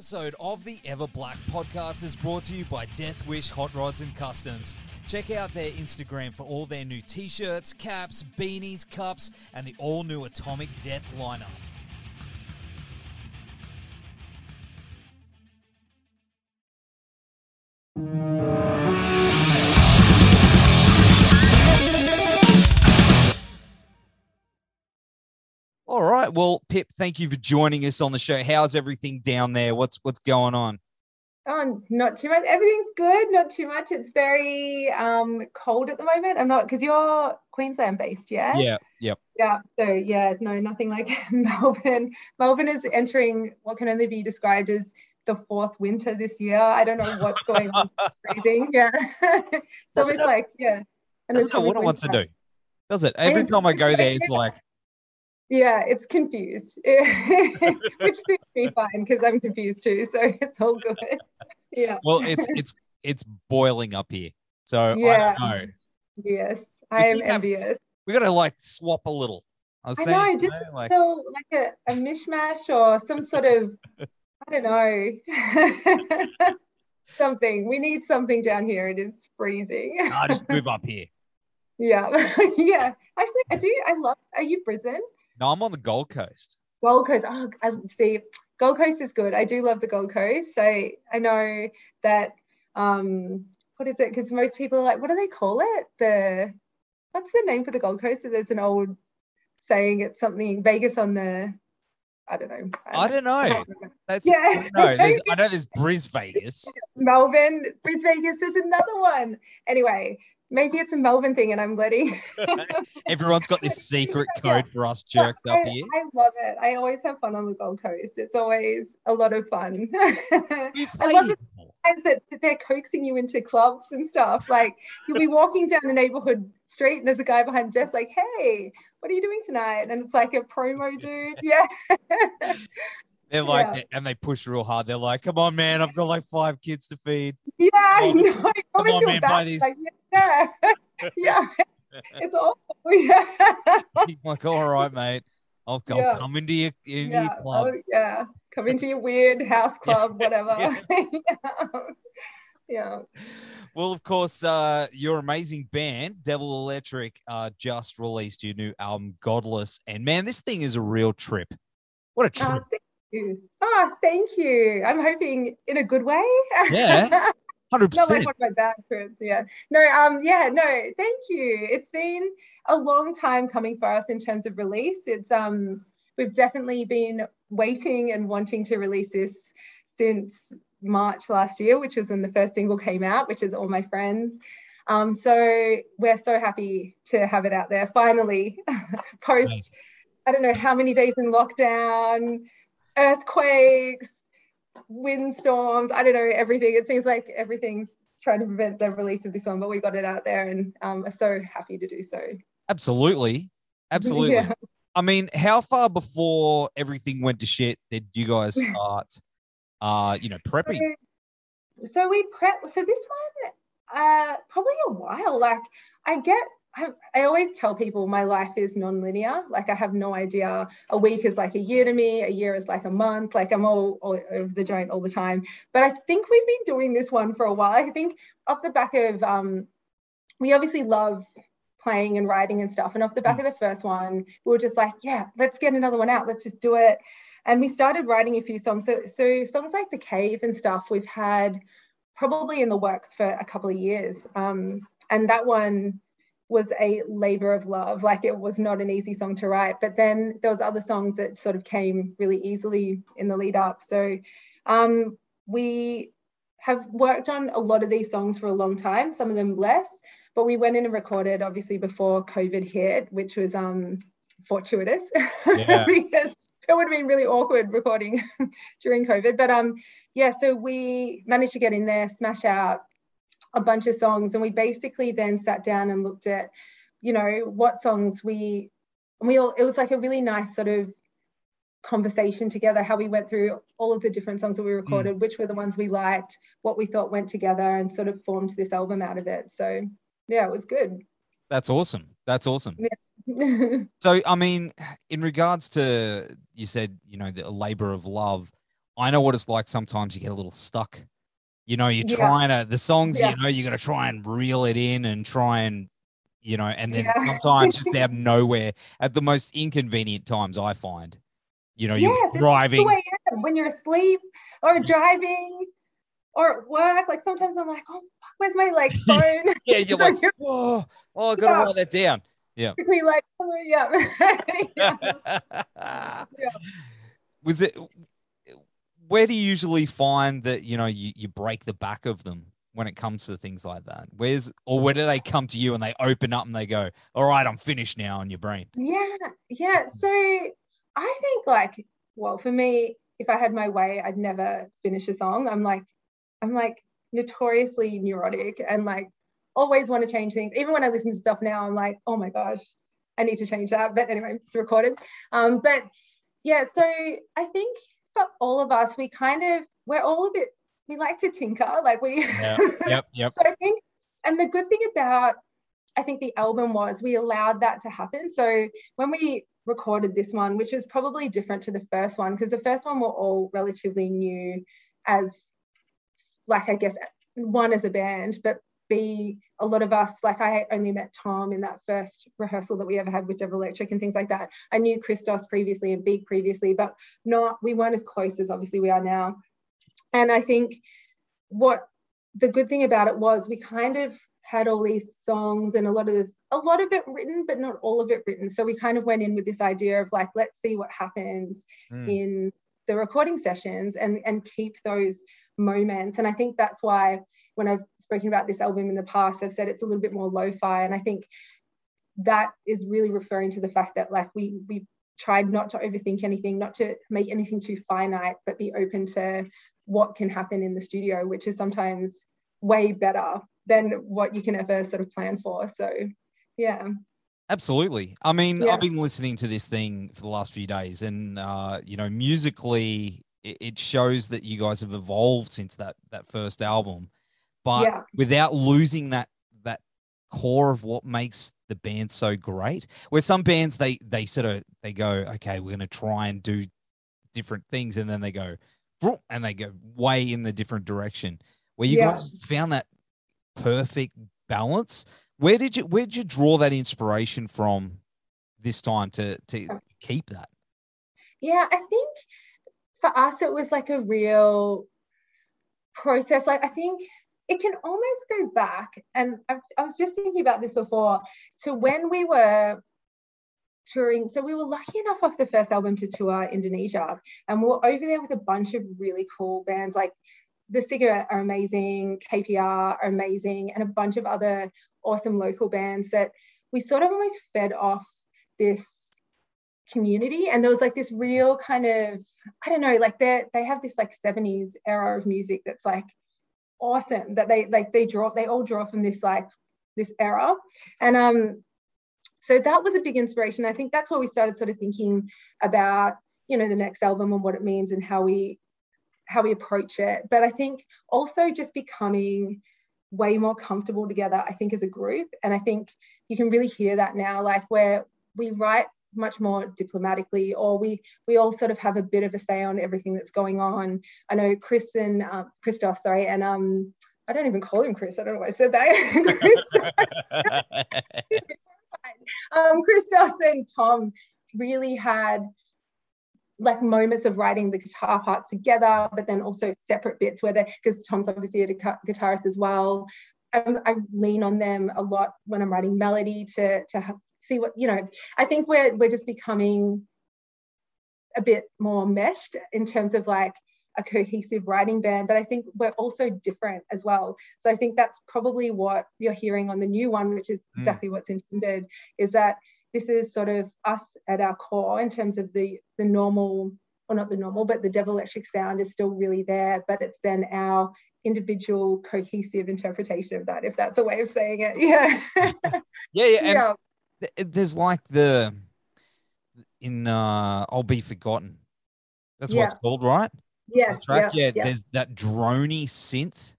Episode of the Ever Black podcast is brought to you by Death Wish Hot Rods and Customs. Check out their Instagram for all their new t shirts, caps, beanies, cups, and the all new Atomic Death lineup. All right. Well, Pip, thank you for joining us on the show. How's everything down there? What's what's going on? Oh, not too much. Everything's good. Not too much. It's very um, cold at the moment. I'm not because you're Queensland based, yeah. Yeah. Yep. Yeah. So yeah, no, nothing like Melbourne. Melbourne is entering what can only be described as the fourth winter this year. I don't know what's going on. Freezing. Yeah. it's almost like yeah. an That's not what it wants to do. Does it? Every time I go there, it's like, Yeah, it's confused, which suits me fine because I'm confused too. So it's all good. Yeah. well, it's it's it's boiling up here. So Yeah. I know. Yes, I am you envious. We got to like swap a little. I saying, know, you just know, like, So like a, a mishmash or some sort of I don't know. something. We need something down here. It is freezing. I'll just move up here. yeah. yeah. Actually I do I love are you Brisbane? No, I'm on the Gold Coast. Gold Coast. Oh, I see. Gold Coast is good. I do love the Gold Coast. So I know that um what is it? Because most people are like, what do they call it? The what's the name for the Gold Coast? There's an old saying it's something Vegas on the I don't know. I don't know. can't remember. That's Yeah. I don't know. There's, I know there's Bris Vegas. Melbourne, Bris Vegas, there's another one. Anyway, maybe it's a Melbourne thing and I'm letting Everyone's got this secret Yeah. code for us jerked up I, here. I love it. I always have fun on the Gold Coast. It's always a lot of fun. I love it guys that, that they're coaxing you into clubs and stuff. Like you'll be walking down a neighborhood street and there's a guy behind the desk like, hey, what are you doing tonight? And it's like a promo dude. Yeah. They're like, Yeah. and they push real hard. They're like, "Come on, man! I've got like five kids to feed." Yeah, I know. Come on, man, buy these. Like, yeah. Yeah. Yeah. It's awful. Yeah. You're like, "All right, mate. I'll, I'll Yeah. come into your into yeah. your club." Oh, yeah. Come into your weird house club, whatever. Yeah. Well, of course, uh, your amazing band, Devil Electric, uh, just released your new album, Godless. And man, this thing is a real trip. What a Oh, trip. thank you. Oh, thank you. I'm hoping in a good way. Yeah. 100%. Not like one of my bad trips. Yeah. No, um, yeah, no, thank you. It's been a long time coming for us in terms of release. It's um we've definitely been waiting and wanting to release this since March last year, which was when the first single came out, which is All My Friends. Um, so we're so happy to have it out there finally, post. I don't know how many days in lockdown, earthquakes, windstorms, I don't know, everything. It seems like everything's trying to prevent the release of this one, but we got it out there and um, are so happy to do so. Absolutely. Absolutely. Yeah. I mean, how far before everything went to shit did you guys start, uh, you know, prepping? So, so we prep. So this one, uh, probably a while. Like I get, I, I always tell people my life is non-linear. Like I have no idea. A week is like a year to me. A year is like a month. Like I'm all, all over the joint all the time. But I think we've been doing this one for a while. I think off the back of, um, we obviously love playing and writing and stuff. And off the back of the first one, we were just like, yeah, let's get another one out. Let's just do it. And we started writing a few songs. So, so songs like The Cave and stuff, we've had probably in the works for a couple of years. Um, and that one was a labor of love. Like it was not an easy song to write. But then there was other songs that sort of came really easily in the lead up. So um, we have worked on a lot of these songs for a long time, some of them less. But we went in and recorded obviously before COVID hit, which was um, fortuitous Yeah. because it would have been really awkward recording during COVID. But um, yeah, so we managed to get in there, smash out a bunch of songs, and we basically then sat down and looked at, you know, what songs we we all. It was like a really nice sort of conversation together how we went through all of the different songs that we recorded mm. which were the ones we liked what we thought went together and sort of formed this album out of it so yeah it was good that's awesome that's awesome yeah. so i mean in regards to you said you know the labor of love i know what it's like sometimes you get a little stuck you know you're yeah. trying to the songs yeah. you know you're gonna try and reel it in and try and you know and then sometimes just out of nowhere at the most inconvenient times i find you know, you're driving. when you're asleep or driving or at work. Like sometimes I'm like, oh, fuck, where's my like phone? yeah, you're like, whoa, oh, I gotta yeah. write that down. Yeah. Like, oh, yeah. yeah. Was it? Where do you usually find that you know you, you break the back of them when it comes to things like that? Where's or where do they come to you and they open up and they go, "All right, I'm finished now" in your brain? Yeah, yeah. So I think like, well, for me, if I had my way, I'd never finish a song. I'm like, I'm like notoriously neurotic and like always want to change things. Even when I listen to stuff now, I'm like, oh my gosh, I need to change that. But anyway, it's recorded. Um, but yeah, so I think for all of us, we kind of we're all a bit we like to tinker, like we. Yeah. Yep. Yep. so I think, and the good thing about I think the album was we allowed that to happen. So when we recorded this one, which was probably different to the first one because the first one were all relatively new as, like, I guess, one as a band, but B, a lot of us, like I only met Tom in that first rehearsal that we ever had with Devil Electric and things like that. I knew Christos previously and Big previously, but not, we weren't as close as obviously we are now. And I think what the good thing about it was we kind of had all these songs and a lot of a lot of it written, but not all of it written. So we kind of went in with this idea of like, let's see what happens mm. in the recording sessions and and keep those moments. And I think that's why when I've spoken about this album in the past, I've said it's a little bit more lo-fi. And I think that is really referring to the fact that like we we tried not to overthink anything, not to make anything too finite, but be open to what can happen in the studio, which is sometimes way better than what you can ever sort of plan for. So, yeah. Absolutely. I mean, yeah. I've been listening to this thing for the last few days, and uh, you know, musically, it, it, shows that you guys have evolved since that that first album, but yeah. without losing that that core of what makes the band so great. Where some bands they they sort of they go, okay, we're going to try and do different things, and then they go, and they go way in the different direction. Where you yeah. guys found that perfect balance. Where did you where did you draw that inspiration from this time to to keep that? Yeah, I think for us it was like a real process. Like I think it can almost go back, and I, I was just thinking about this before, to when we were touring. So we were lucky enough off the first album to tour Indonesia, and we we're over there with a bunch of really cool bands like the Cigarette are amazing, KPR are amazing, and a bunch of other awesome local bands that we sort of almost fed off this community. And there was like this real kind of, I don't know, like they they have this like 70s era of music that's like awesome that they like they draw, they all draw from this like this era. And um so that was a big inspiration. I think that's where we started sort of thinking about, you know, the next album and what it means and how we how we approach it. But I think also just becoming way more comfortable together, I think, as a group. And I think you can really hear that now, like where we write much more diplomatically or we we all sort of have a bit of a say on everything that's going on i know chris and uh, christos sorry and um i don't even call him chris i don't know why i said that um christos and tom really had like moments of writing the guitar parts together, but then also separate bits where they, because Tom's obviously a guitarist as well. I, I lean on them a lot when I'm writing melody to to see what you know. I think we're we're just becoming a bit more meshed in terms of like a cohesive writing band, but I think we're also different as well. So I think that's probably what you're hearing on the new one, which is mm. exactly what's intended, is that this is sort of us at our core in terms of the the normal or not the normal but the devil electric sound is still really there but it's then our individual cohesive interpretation of that if that's a way of saying it yeah yeah yeah, yeah. Th- there's like the in uh i'll be forgotten that's yeah. what it's called right yes yeah, yeah, yeah there's that drony synth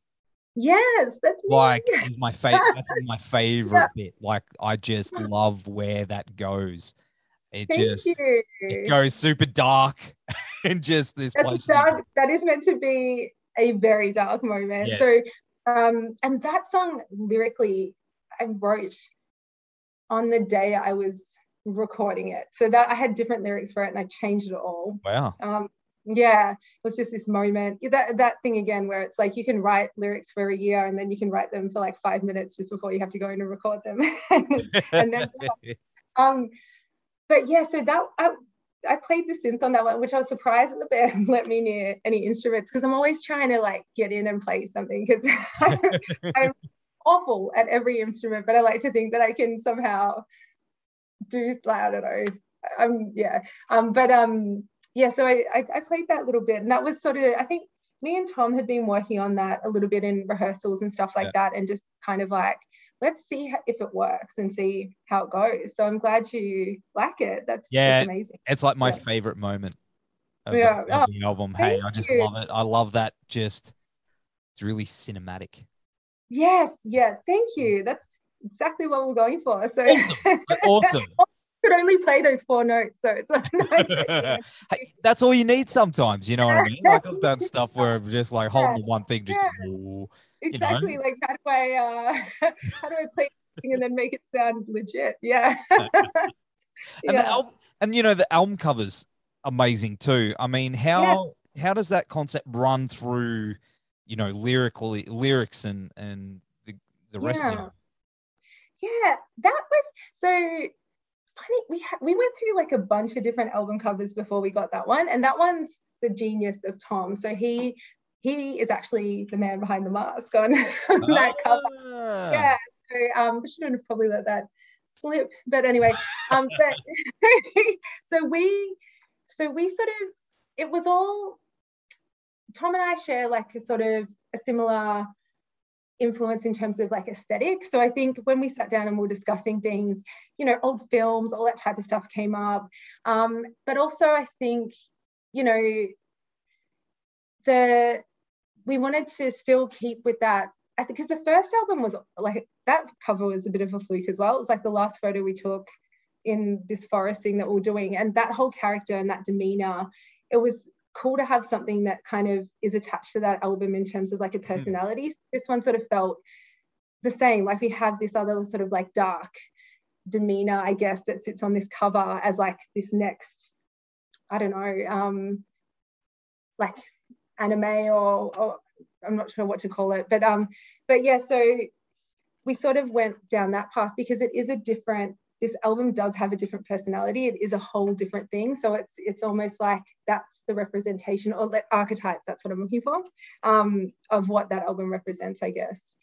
Yes, that's like my favorite. that's my favorite yeah. bit. Like I just love where that goes. It Thank just you. it goes super dark and just this that's place. Dark, that is meant to be a very dark moment. Yes. So um and that song lyrically I wrote on the day I was recording it. So that I had different lyrics for it and I changed it all. Wow. Um yeah it was just this moment that that thing again where it's like you can write lyrics for a year and then you can write them for like five minutes just before you have to go in and record them and then um but yeah so that I, I played the synth on that one which I was surprised that the band let me near any instruments because I'm always trying to like get in and play something because I'm, I'm awful at every instrument but I like to think that I can somehow do like I don't know um yeah um but um yeah, so I, I, I played that little bit, and that was sort of I think me and Tom had been working on that a little bit in rehearsals and stuff like yeah. that, and just kind of like let's see if it works and see how it goes. So I'm glad you like it. That's yeah, that's amazing. It's like my yeah. favorite moment of, yeah. the, of oh, the album. Hey, I just you. love it. I love that. Just it's really cinematic. Yes, yeah. Thank you. That's exactly what we're going for. So awesome. awesome. could only play those four notes, so it's hey, that's all you need sometimes. You know what I mean? Like I've done stuff where I'm just like holding yeah. one thing, just yeah. exactly. Know? Like how do I uh, how do I play thing and then make it sound legit? Yeah. and yeah. Album, and you know the album covers amazing too. I mean, how how does that concept run through, you know, lyrically lyrics and and the the rest yeah. of it? Yeah, that was so funny we ha- we went through like a bunch of different album covers before we got that one and that one's the genius of tom so he he is actually the man behind the mask on, on that cover ah. yeah so um I shouldn't have probably let that slip but anyway um but so we so we sort of it was all tom and i share like a sort of a similar influence in terms of like aesthetic. So I think when we sat down and we are discussing things, you know, old films, all that type of stuff came up. Um, but also I think, you know, the we wanted to still keep with that. I think because the first album was like that cover was a bit of a fluke as well. It was like the last photo we took in this forest thing that we we're doing, and that whole character and that demeanor, it was cool to have something that kind of is attached to that album in terms of like a hmm. personality. Mm. This one sort of felt the same. Like we have this other sort of like dark demeanor, I guess, that sits on this cover as like this next, I don't know, um, like anime or, or I'm not sure what to call it, but um, but yeah, so we sort of went down that path because it is a different this album does have a different personality. It is a whole different thing. So it's it's almost like that's the representation or the archetype. That's what I'm looking for um, of what that album represents, I guess.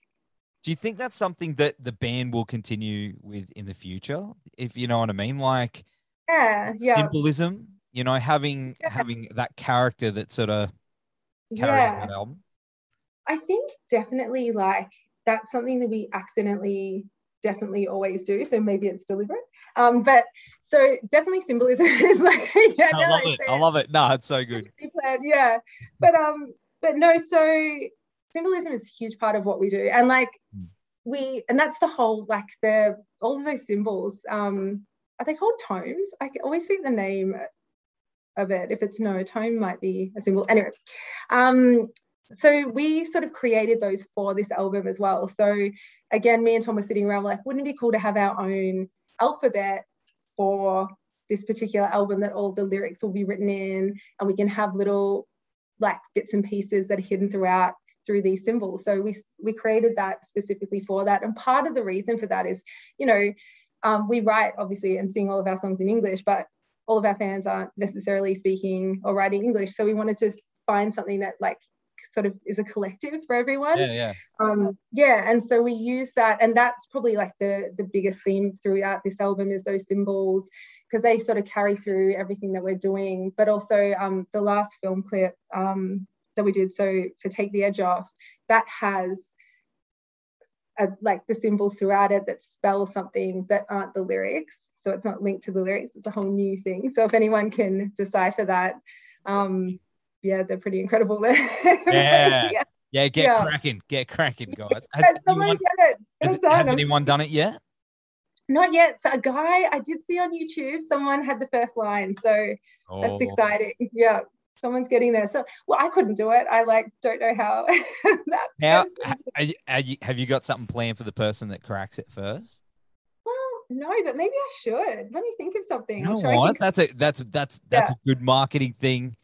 Do you think that's something that the band will continue with in the future? If you know what I mean, like yeah, yeah, symbolism. You know, having yeah. having that character that sort of carries yeah. that album. I think definitely like that's something that we accidentally definitely always do. So maybe it's deliberate. Um, but so definitely symbolism is like yeah, I love it. I love it. No, it's so good. Yeah. But um, but no, so symbolism is a huge part of what we do. And like mm. we and that's the whole like the all of those symbols, um, are they called tomes? I always forget the name of it. If it's no, tome might be a symbol. Anyway, um, so we sort of created those for this album as well. So again, me and Tom were sitting around like, wouldn't it be cool to have our own alphabet for this particular album that all the lyrics will be written in, and we can have little like bits and pieces that are hidden throughout through these symbols. So we we created that specifically for that. And part of the reason for that is, you know, um, we write obviously and sing all of our songs in English, but all of our fans aren't necessarily speaking or writing English. So we wanted to find something that like sort of is a collective for everyone. Yeah, yeah. Um, yeah, and so we use that, and that's probably like the the biggest theme throughout this album is those symbols because they sort of carry through everything that we're doing. But also um, the last film clip um, that we did, so for Take the Edge Off, that has a, like the symbols throughout it that spell something that aren't the lyrics. So it's not linked to the lyrics, it's a whole new thing. So if anyone can decipher that, um, yeah, they're pretty incredible. yeah. yeah. Yeah, get yeah. cracking, get cracking, guys. Has, anyone, has, it, has anyone done it yet? Not yet. So a guy I did see on YouTube, someone had the first line. So oh. that's exciting. Yeah. Someone's getting there. So well, I couldn't do it. I like don't know how that how are you, are you, have you got something planned for the person that cracks it first? Well, no, but maybe I should. Let me think of something. You know what? That's a that's that's that's yeah. a good marketing thing.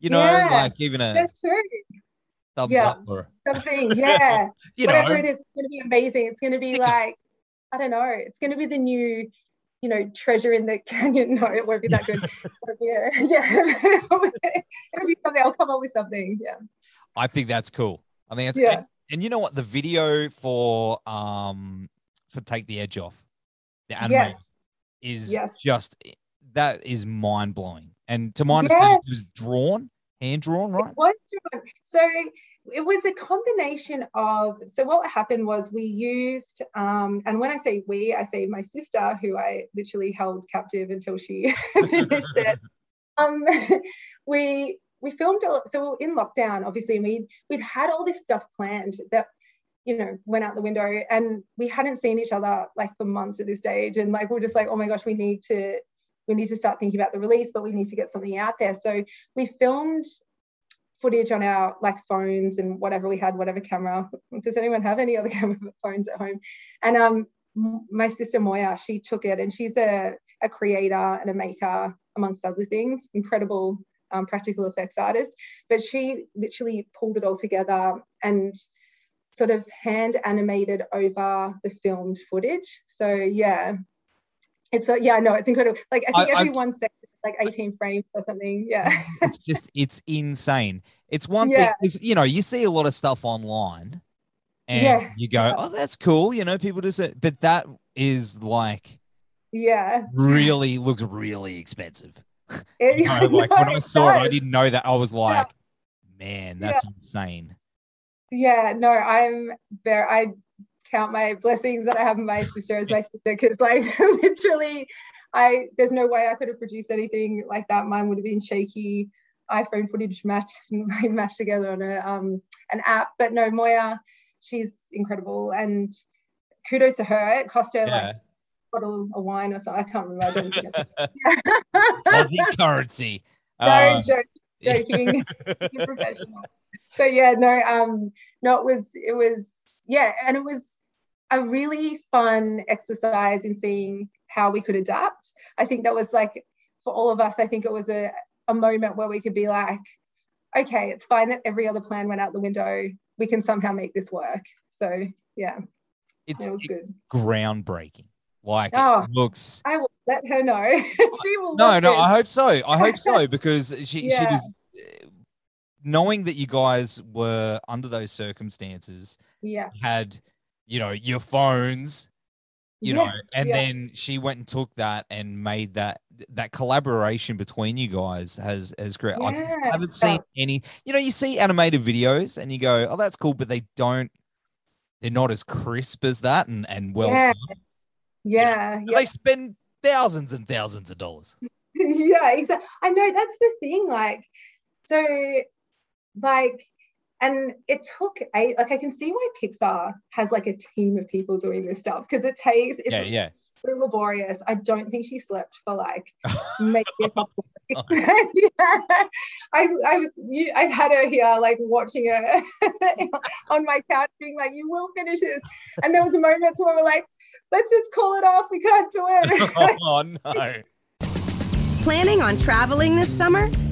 You know, yeah, like even a that's true. thumbs yeah. up or something. Yeah. you Whatever know. it is, it's gonna be amazing. It's gonna be like I don't know. It's going to be the new, you know, treasure in the canyon. No, it won't be that good. yeah, yeah. It'll be something. I'll come up with something. Yeah. I think that's cool. I think that's yeah. And, and, you know what? The video for um for take the edge off, the anime yes. is yes. just that is mind blowing. And to my understanding, it was drawn, hand drawn, right? It was drawn. So it was a combination of so what happened was we used um, and when i say we i say my sister who i literally held captive until she finished it um, we we filmed a, so we were in lockdown obviously and we we'd had all this stuff planned that you know went out the window and we hadn't seen each other like for months at this stage and like we're just like oh my gosh we need to we need to start thinking about the release but we need to get something out there so we filmed footage on our like phones and whatever we had, whatever camera. Does anyone have any other camera phones at home? And um, my sister Moya, she took it, and she's a a creator and a maker amongst other things. Incredible um, practical effects artist, but she literally pulled it all together and sort of hand animated over the filmed footage. So yeah, it's a, yeah, no, it's incredible. Like I think I, every I, one second like 18 frames or something. Yeah. it's just it's insane. It's one yeah. thing is you know, you see a lot of stuff online and yeah. you go, Oh, that's cool. You know, people just but that is like yeah really looks really expensive. It, you know, like when I saw it, I didn't know that. I was like, yeah. man, that's yeah. insane. Yeah, no, I'm very I count my blessings that I have my sister as my sister because like literally I there's no way I could have produced anything like that. Mine would have been shaky iPhone footage matched mashed together on a um an app. But no, Moya, she's incredible and kudos to her. It cost her yeah. like bottle of wine or something. I can't remember. Aussie currency. No, uh, joke, joking. professional. But yeah, no, um, no, it was it was yeah, and it was a really fun exercise in seeing how we could adapt. I think that was like for all of us, I think it was a, a moment where we could be like, okay, it's fine that every other plan went out the window. We can somehow make this work. So yeah. It's it was good. groundbreaking. Like oh, it looks I will let her know. she will No, no, I hope so. I hope so because she yeah. she was knowing that you guys were under those circumstances, yeah, had you know your phones you yeah, know and yeah. then she went and took that and made that that collaboration between you guys has has great yeah. i haven't seen any you know you see animated videos and you go oh that's cool but they don't they're not as crisp as that and and well yeah yeah, they spend thousands and thousands of dollars yeah exactly i know that's the thing like so like and it took a like I can see why Pixar has like a team of people doing this stuff because it takes it's yeah, yeah. so laborious. I don't think she slept for like maybe a couple of yeah. I I was you, I had her here like watching her on my couch being like, you will finish this. And there was a moment where we're like, let's just call it off. We can't do it. oh no. Planning on traveling this summer?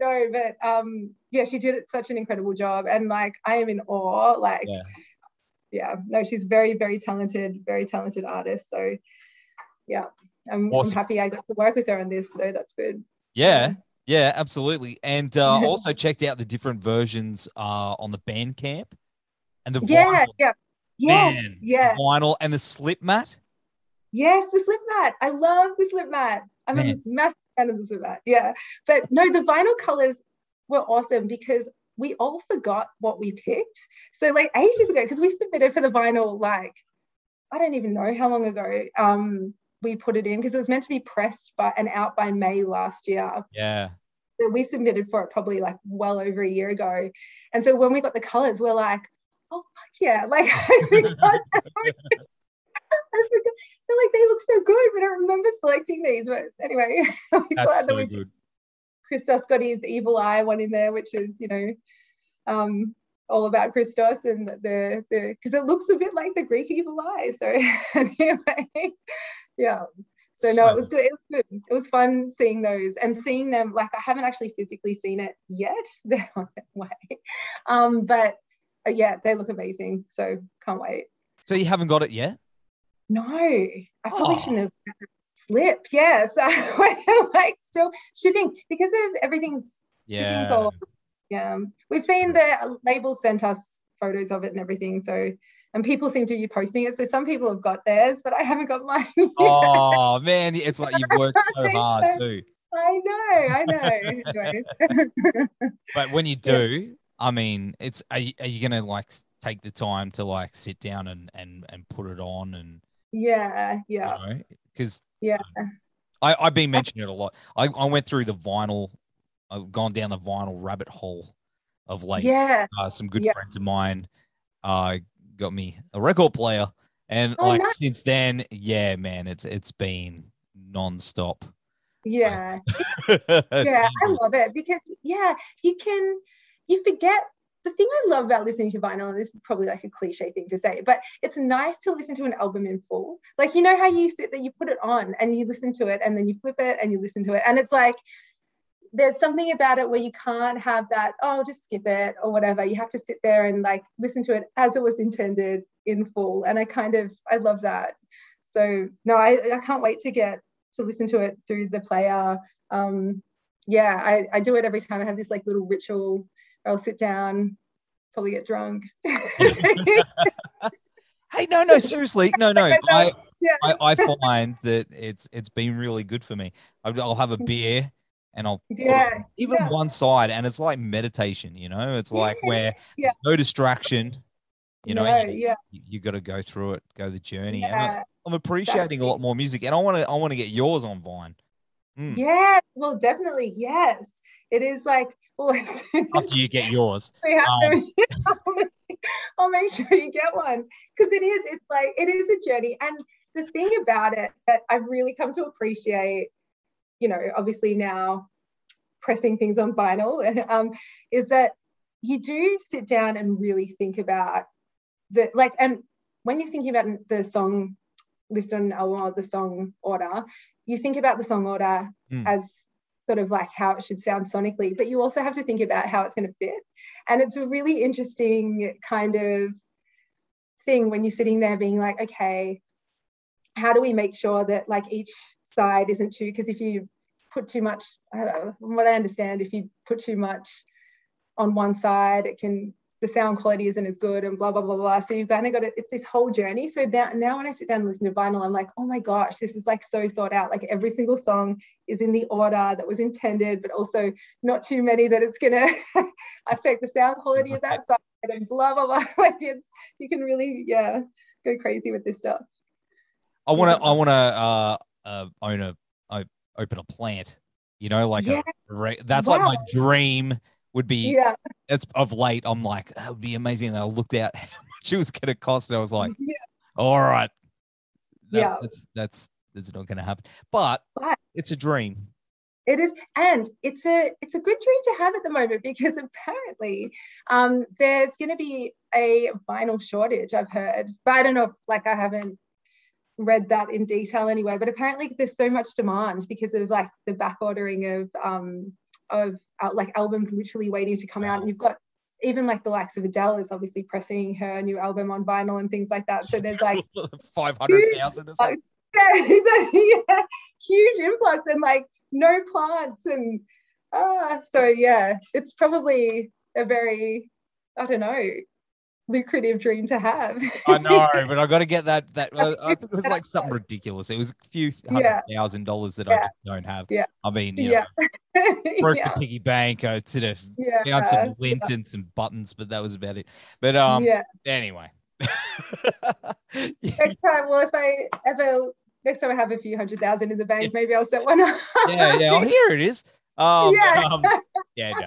no but um yeah she did such an incredible job and like i am in awe like Yeah. yeah, no she's very very talented very talented artist so yeah I'm, Awesome. I'm happy i got to work with her on this so that's good Yeah, yeah, absolutely. And uh, also checked out the different versions uh, on the Bandcamp and the yeah vinyl, yeah yes Man, yeah vinyl and the slip mat. yes the slip mat i love the slip mat i'm Man. a massive of yeah. But no the vinyl colors were awesome because we all forgot what we picked. So like ages ago because we submitted for the vinyl like i don't even know how long ago um we put it in because it was meant to be pressed by and out by may last year. Yeah, so we submitted for it probably like well over a year ago. And so when we got the colors, we're like, oh fuck yeah. Like I forgot. I forgot. They're like, they look so good. We don't remember selecting these. But anyway, I'm that's glad that so we good. Christos got his evil eye one in there, which is, you know, um, all about Christos and the the because it looks a bit like the Greek evil eye. So anyway, yeah. So no, it was good. It was good. It was fun seeing those and seeing them. Like I haven't actually physically seen it yet. They're on their way, um, but uh, yeah, they look amazing. So can't wait. So you haven't got it yet? No, I probably Oh. shouldn't have slipped. Yes, like still shipping because of everything's shipping's Yeah. all. Yeah, um, we've seen the labels sent us photos of it and everything. So and people seem to be posting it. So some people have got theirs, but I haven't got mine. yet. Oh man, it's like you've worked so hard too. I know, I know. But when you do, I mean, it's are you, are you gonna like take the time to like sit down and and and put it on and yeah, yeah, because yeah. I I've been mentioning it a lot. I I went through the vinyl. I've gone down the vinyl rabbit hole of late. yeah. uh, some good Yeah. friends of mine uh got me a record player and Oh, like nice. since then yeah man it's it's been non-stop Yeah, yeah, I love it because yeah, you can you forget the thing I love about listening to vinyl, and this is probably like a cliche thing to say, but it's nice to listen to an album in full. Like you know how you sit that you put it on and you listen to it and then you flip it and you listen to it. And it's like there's something about it where you can't have that, oh, just skip it or whatever. You have to sit there and like listen to it as it was intended in full. And I kind of I love that. So no, I, I can't wait to get to listen to it through the player. Um, yeah, I, I do it every time. I have this like little ritual. I'll sit down, probably get drunk. hey no no seriously no no I. I, yeah, I i find that it's it's been really good for me i'll, I'll have a beer and i'll Yeah, even yeah. one side and it's like meditation you know it's like where yeah. there's no distraction you know No, you, yeah, you, you got to go through it go the journey I, i'm appreciating a lot more music and i want to i want to get yours on vine Mm. yeah. Well, definitely, yes. It is like, well, as soon as after you get yours have Um, them, I'll make- sure you get one because it is. It's like it is a journey, and the thing about it that I've really come to appreciate, you know, obviously now pressing things on vinyl, um, is that you do sit down and really think about the like, and when you're thinking about the song list on or the song order, you think about the song order Mm. as sort of like how it should sound sonically, but you also have to think about how it's going to fit. And it's a really interesting kind of thing when you're sitting there being like, okay, how do we make sure that like each side isn't too, because if you put too much, uh, from what I understand, if you put too much on one side, it can, the sound quality isn't as good and blah, blah, blah, blah. So you've kind of got to, it's this whole journey. So that, now when I sit down and listen to vinyl, I'm like, oh my gosh, this is like so thought out. Like every single song is in the order that was intended, but also not too many that it's going to affect the sound quality of that side and blah, blah, blah. Like it's, you can really, yeah, go crazy with this stuff. I want to. Yeah. I want to uh, uh, own a, uh, open a plant. You know, like Yeah. a. That's like my dream would be. Yeah. It's of late. I'm like, that would be amazing. And I looked out how much it was going to cost, and I was like, Yeah. all right, Yeah. that's that's that's not going to happen. But But- it's a dream. It is, and it's a it's a good dream to have at the moment because apparently um, there's going to be a vinyl shortage. I've heard, but I don't know if like I haven't read that in detail anyway. But apparently there's so much demand because of like the back ordering of um, of uh, like albums literally waiting to come out, and you've got even like the likes of Adele is obviously pressing her new album on vinyl and things like that. So there's like five hundred thousand or something. yeah, yeah, huge influx and like no plants and ah, so yeah, it's probably a very, I don't know, lucrative dream to have. I know, but I got to get that. That uh, I think it was like something ridiculous. It was a few hundred Yeah. thousand dollars that I Yeah. just don't have. Yeah. I mean, yeah, know, broke yeah, the piggy bank. I sort of yeah, found some lint and some buttons, but that was about it. But um, yeah. anyway. Next time, well, if I ever next time I have a few hundred thousand in the bank, maybe I'll set one up. yeah, yeah. Oh, here it is. Um, Yeah. um, yeah, no,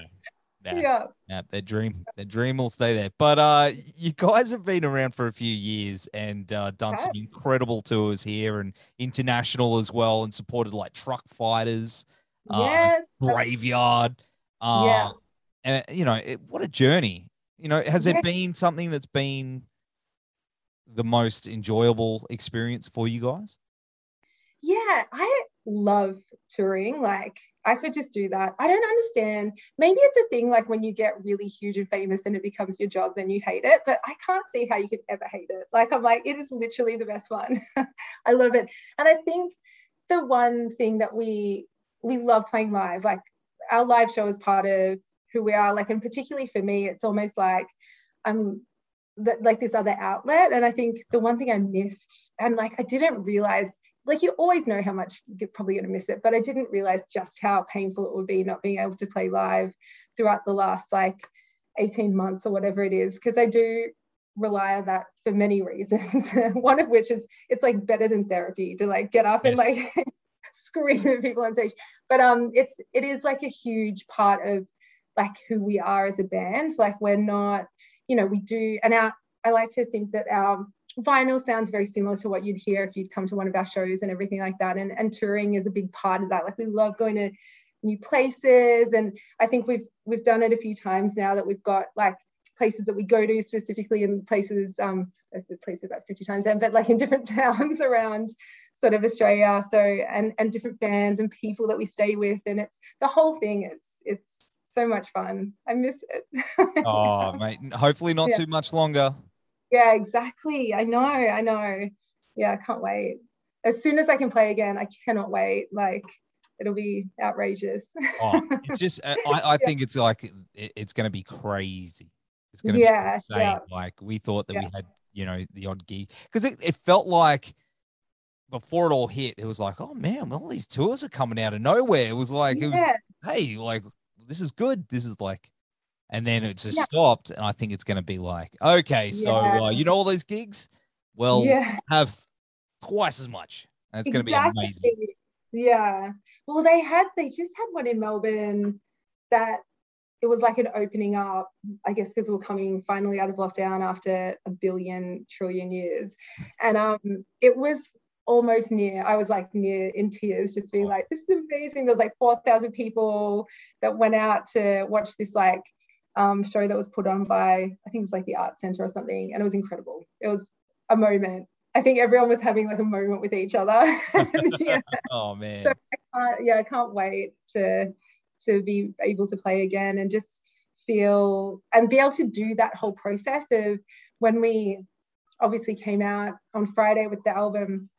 yeah, no, their dream, their dream will stay there. But uh, you guys have been around for a few years and uh, done some incredible tours here and international as well, and supported like Truckfighters, uh, yes, graveyard. Uh, Yeah. and you know, it, what a journey. You know, has Yeah. been something that's been the most enjoyable experience for you guys? yeah. I love touring. Like I could just do that. I don't understand. Maybe it's a thing like when you get really huge and famous and it becomes your job, then you hate it. But I can't see how you could ever hate it. Like I'm like, it is literally the best one. I love it. And I think the one thing that we we love playing live, like our live show is part of who we are. Like, and particularly for me, it's almost like I'm like this other outlet. And I think the one thing I missed, and like I didn't realize like you always know how much you're probably going to miss it but i didn't realize just how painful it would be not being able to play live throughout the last like 18 months or whatever it is because i do rely on that for many reasons one of which is it's like better than therapy to like get up and like scream at people on stage. But um it's it is like a huge part of like who we are as a band. Like we're not you know we do and our i like to think that our vinyl sounds very similar to what you'd hear if you'd come to one of our shows and everything like that. And, and touring is a big part of that. Like we love going to new places. And I think we've we've done it a few times now that we've got like places that we go to specifically in places, um, I said places about 50 times then, but like in different towns around sort of Australia. So and and different bands and people that we stay with. And it's the whole thing. It's it's so much fun. I miss it. Oh, mate. Hopefully not Yeah. too much longer. Yeah, exactly. I know. I know. Yeah, I can't wait. As soon as I can play again, I cannot wait. Like, it'll be outrageous. Oh, just uh, I, I think it's like it, it's going to be crazy. It's going to Yeah, be insane. yeah. Like we thought that we had, you know, the odd gig because it, it felt like before it all hit, it was like, oh man, all these tours are coming out of nowhere. It was like it was, hey, like this is good. This is like, and then it just Yeah. stopped, and I think it's going to be like, okay, so Yeah. uh, you know all those gigs, well, yeah. have twice as much, and it's going to be amazing. Yeah. Well, they had they just had one in Melbourne that it was like an opening up, I guess, because we're coming finally out of lockdown after a billion trillion years. And um it was almost near, I was like near in tears, just being like, this is amazing. There was like 4,000 people that went out to watch this like um show that was put on by, I think it was like the art center or something. And it was incredible. It was a moment. I think everyone was having like a moment with each other. And, yeah, Oh man, So- uh, yeah, I can't wait to to be able to play again and just feel and be able to do that whole process of when we obviously came out on Friday with the album.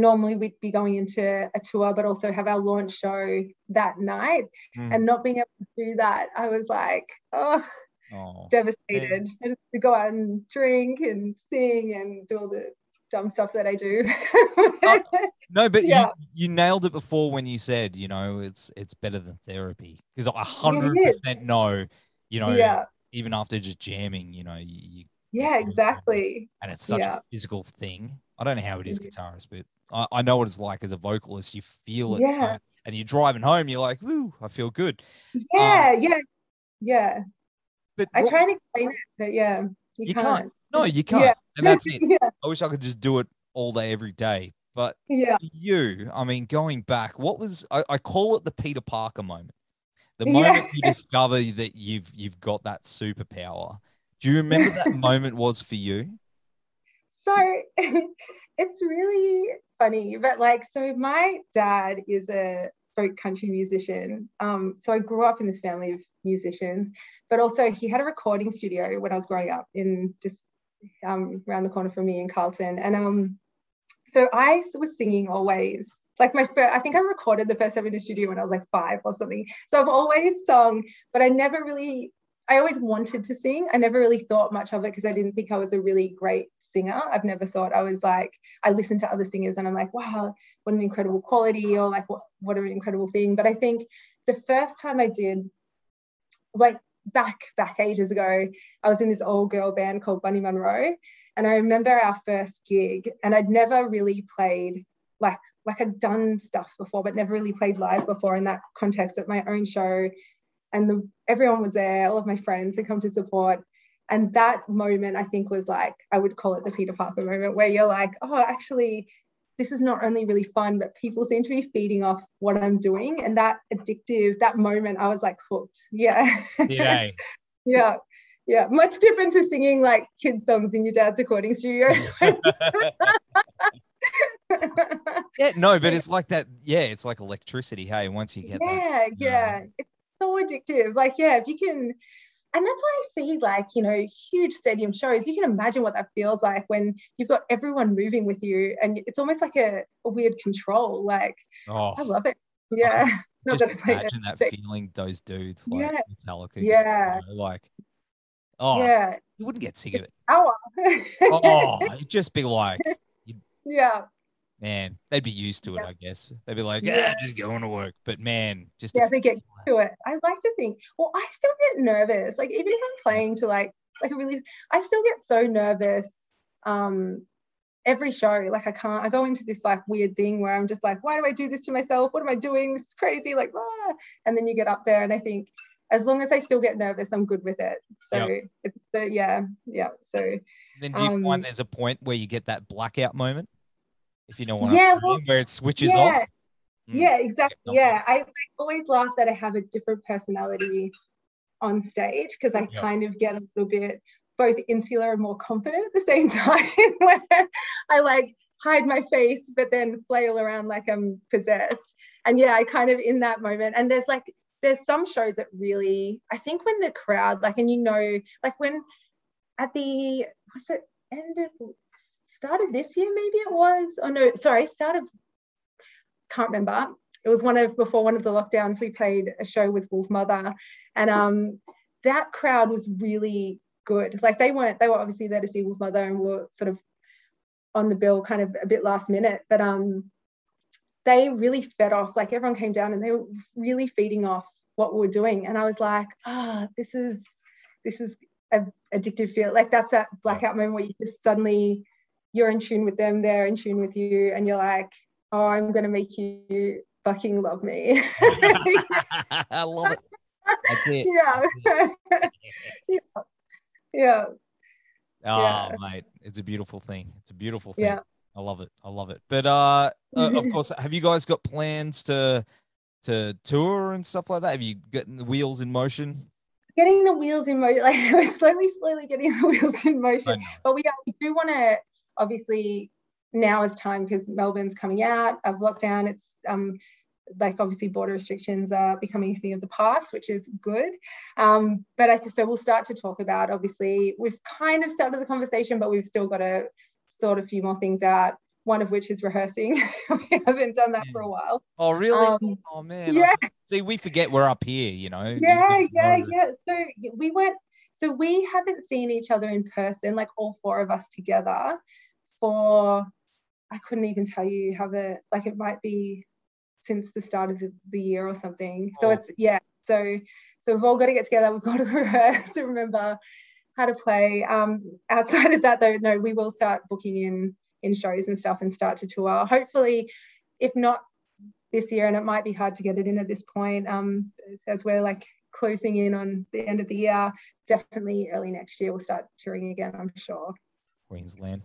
Normally we'd be going into a tour, but also have our launch show that night, Mm. and not being able to do that, I was like, oh, oh. devastated. I just to go out and drink and sing and do all the dumb stuff that I do. No, but Yeah. you, you nailed it before when you said, you know, it's it's better than therapy because a hundred is. percent know, you know, yeah, even after just jamming, you know, you, you yeah, exactly. and it's such Yeah. a physical thing. I don't know how it is Mhm. guitarist, but I, I know what it's like as a vocalist. You feel it, so- Yeah. and you're driving home, you're like, "Woo, I feel good." Yeah, yeah. yeah. But I try and explain it, but yeah, you, You can't. can't. No, you can't. Yeah. And that's it. yeah, I wish I could just do it all day, every day. But yeah, for you, I mean, going back, what was I, I call it the Peter Parker moment. The Yeah. moment you discover that you've you've got that superpower. Do you remember that moment was for you? So it's really funny, but like, so my dad is a folk country musician. Um, so I grew up in this family of musicians, but also he had a recording studio when I was growing up in just um, around the corner from me in Carlton. And um, so I was singing always. Like my first, I think I recorded the first time in the studio when I was like five or something. So I've always sung, but I never really I always wanted to sing. I never really thought much of it because I didn't think I was a really great singer. I've never thought I was like, I listened to other singers and I'm like, wow, what an incredible quality or like what, what an incredible thing. But I think the first time I did, like back, back ages ago, I was in this old girl band called Bunny Monroe. And I remember our first gig and I'd never really played like, like I'd done stuff before, but never really played live before in that context at my own show and the, everyone was there all of my friends had come to support and that moment i think was like i would call it the peter parker moment where you're like oh actually this is not only really fun but people seem to be feeding off what i'm doing and that addictive that moment i was like hooked yeah Yeah. Eh? yeah yeah much different to singing like kid songs in your dad's recording studio yeah, no, but it's like that. Yeah, it's like electricity. Hey, once you get that. yeah yeah it's so addictive like yeah if you can and that's why I see like you know huge stadium shows you can imagine what that feels like when you've got everyone moving with you and it's almost like a, a weird control like Oh, I love it yeah Not just that imagine that music. feeling. Those dudes, like Yeah. Metallica, Yeah. you know, like, oh, yeah you wouldn't get sick of it. hour Oh, you'd just be like, yeah man, they'd be used to it. Yeah. I guess they'd be like, yeah, Yeah. just going to work. But man, just yeah they get to it I like to think well I still get nervous like even if I'm playing to like like a really I still get so nervous um every show like I can't I go into this like weird thing where I'm just like why do I do this to myself what am I doing this is crazy like ah. and then you get up there and I think as long as I still get nervous I'm good with it so it's so yeah yeah so Then do you Um, find there's a point where you get that blackout moment? If you know what Yeah, well, where it switches yeah off. Mm. yeah exactly Yeah. yeah i always laugh that i have a different personality on stage because i kind of get a little bit both insular and more confident at the same time where i like hide my face but then flail around like i'm possessed and yeah i kind of in that moment and there's like there's some shows that really i think when the crowd like and you know like when at the was it end of start of this year maybe it was oh no sorry start of can't remember. It was one of before one of the lockdowns. We played a show with Wolfmother, and um, that crowd was really good. Like they weren't, they were obviously there to see Wolfmother and were sort of on the bill, kind of a bit last minute, but um, they really fed off. Like everyone came down and they were really feeding off what we were doing, and I was like, ah, this is this is a addictive feel. Like that's that blackout moment where you just suddenly you're in tune with them, they're in tune with you, and you're like, oh, I'm gonna make you fucking love me. I love it. That's it. yeah. yeah. Yeah. Oh, Yeah. mate, it's a beautiful thing. It's a beautiful thing. Yeah. I love it. I love it. But uh, uh, of course, have you guys got plans to to tour and stuff like that? Have you gotten the wheels in motion? Getting the wheels in motion, like we're slowly, slowly getting the wheels in motion. But we, we do want to obviously now is time because Melbourne's coming out of lockdown. It's um like obviously border restrictions are becoming a thing of the past, which is good. Um, but I so we'll start to talk about obviously we've kind of started the conversation, but we've still got to sort a few more things out. One of which is rehearsing. we haven't done that for a while. Oh, really? Um, oh man. I- yeah. See, we forget we're up here. You know. Yeah yeah yeah so we went so we haven't seen each other in person like all four of us together for i couldn't even tell you how it like it might be since the start of the, the year or something so Oh. it's yeah so so we've all got to get together we've got to rehearse to remember how to play um outside of that though no we will start booking in in shows and stuff and start to tour hopefully if not this year and it might be hard to get it in at this point um as we're like closing in on the end of the year. Definitely early next year we'll start touring again. I'm sure. Queensland.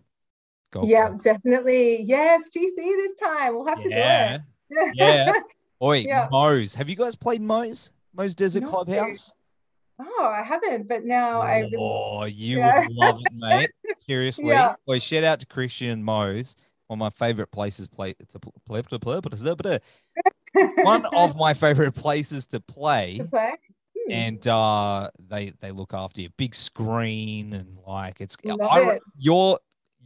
Gold yeah, definitely. Yes, GC this time. We'll have yeah. to do it. Yeah. Oi, yeah. Moe's. Have you guys played Moe's? Moe's Desert no. Clubhouse? Oh, I haven't, but now oh, I really. Oh, you yeah. would love it, mate. Seriously. Yeah. Boy, shout out to Christian Moe's. One of my favorite places play to play, to play, one of my favorite places to play. To play? Hmm. And uh, they they look after you. Big screen and like it's Love I, it. your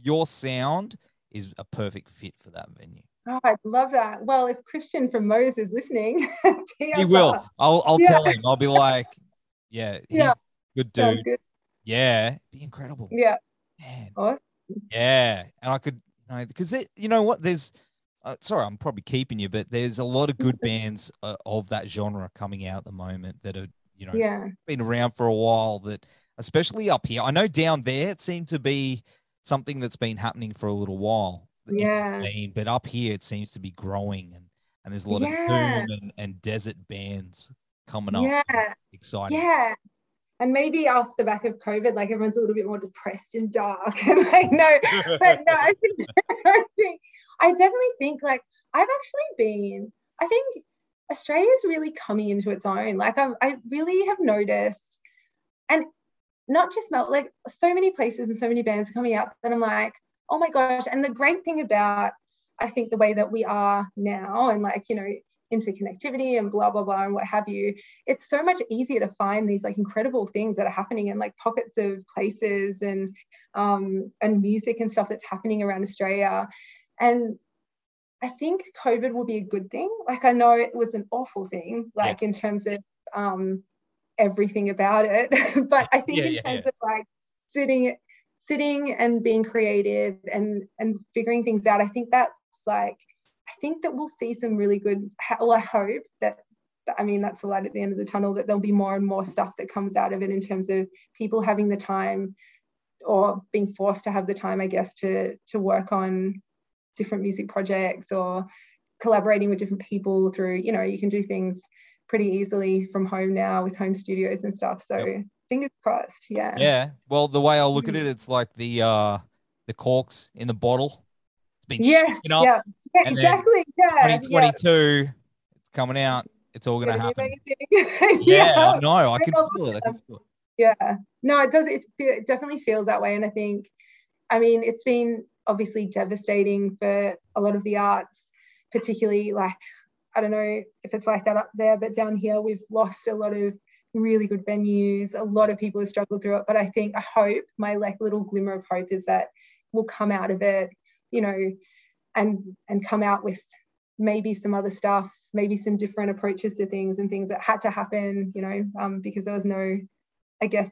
your sound is a perfect fit for that venue. Oh, I'd love that. Well, if Christian from Moe's is listening, he will. I'll I'll yeah. tell him. I'll be like, yeah, yeah, good dude. Good. Yeah, be incredible. Yeah, man. Awesome. Yeah, and I could, you know, because you know what? There's, uh, sorry, I'm probably keeping you, but there's a lot of good bands uh, of that genre coming out at the moment that are, you know, yeah, been around for a while. That especially up here, I know down there it seemed to be something that's been happening for a little while. Yeah, scene, but up here it seems to be growing, and and there's a lot yeah. of boom and, and desert bands coming up. Yeah. Exciting. Yeah. And maybe off the back of COVID, like everyone's a little bit more depressed and dark. And like, no, but no, I think, I think, I definitely think like I've actually been, I think Australia's really coming into its own. Like I've, I really have noticed, and not just melt, like so many places and so many bands are coming out that I'm like, oh my gosh. And the great thing about, I think the way that we are now and like, you know, interconnectivity and blah blah blah and what have you it's so much easier to find these like incredible things that are happening in like pockets of places and um and music and stuff that's happening around australia and i think covid will be a good thing like i know it was an awful thing like yeah. in terms of um everything about it. But i think yeah, in yeah, terms of like sitting sitting and being creative and and figuring things out i think that's like I think that we'll see some really good, well, I hope that, I mean, that's the light at the end of the tunnel, that there'll be more and more stuff that comes out of it in terms of people having the time or being forced to have the time, I guess, to, to work on different music projects or collaborating with different people through, you know, you can do things pretty easily from home now with home studios and stuff. So yep. fingers crossed. Yeah. Yeah. Well, the way I look at mm. it, it's like the, uh, the corks in the bottle It's been yes, up. Yeah, yeah exactly. Yeah. 2022, yeah. it's coming out. It's all going to happen. yeah, yeah, I. I can feel it. I can feel it. Yeah. No, it does. It, it definitely feels that way. And I think, I mean, it's been obviously devastating for a lot of the arts, particularly like, I don't know if it's like that up there, but down here, we've lost a lot of really good venues. A lot of people have struggled through it. But I think, I hope my like little glimmer of hope is that we'll come out of it you know, and and come out with maybe some other stuff, maybe some different approaches to things and things that had to happen, you know, um, because there was no, I guess,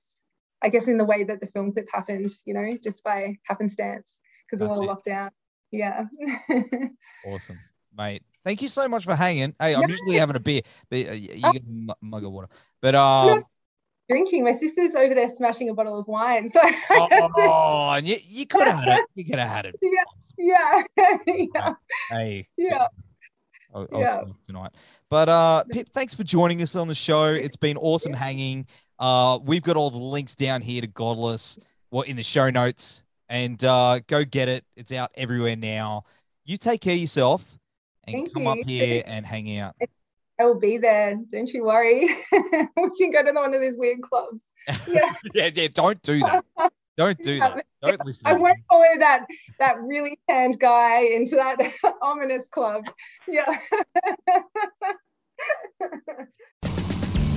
I guess in the way that the film clip happened, you know, just by happenstance because we're all locked down. Yeah. awesome, mate. Thank you so much for hanging. Hey, I'm usually having a beer, but uh, you get a mug of water. But um, drinking. My sister's over there smashing a bottle of wine. So oh, and you, you could have had it. You could have had it. Yeah, yeah, yeah. Hey, yeah. I'll, I'll yeah. tonight. But uh, Pip, thanks for joining us on the show. It's been awesome hanging. Uh, we've got all the links down here to Godless, what in the show notes, and uh, go get it. It's out everywhere now. You take care of yourself and Thank come you. up here and hang out. I will be there. Don't you worry. we can go to one of these weird clubs. Yeah. yeah, yeah. Don't do that. Don't do that. Don't listen. I won't follow that that really tanned guy into that ominous club. Yeah.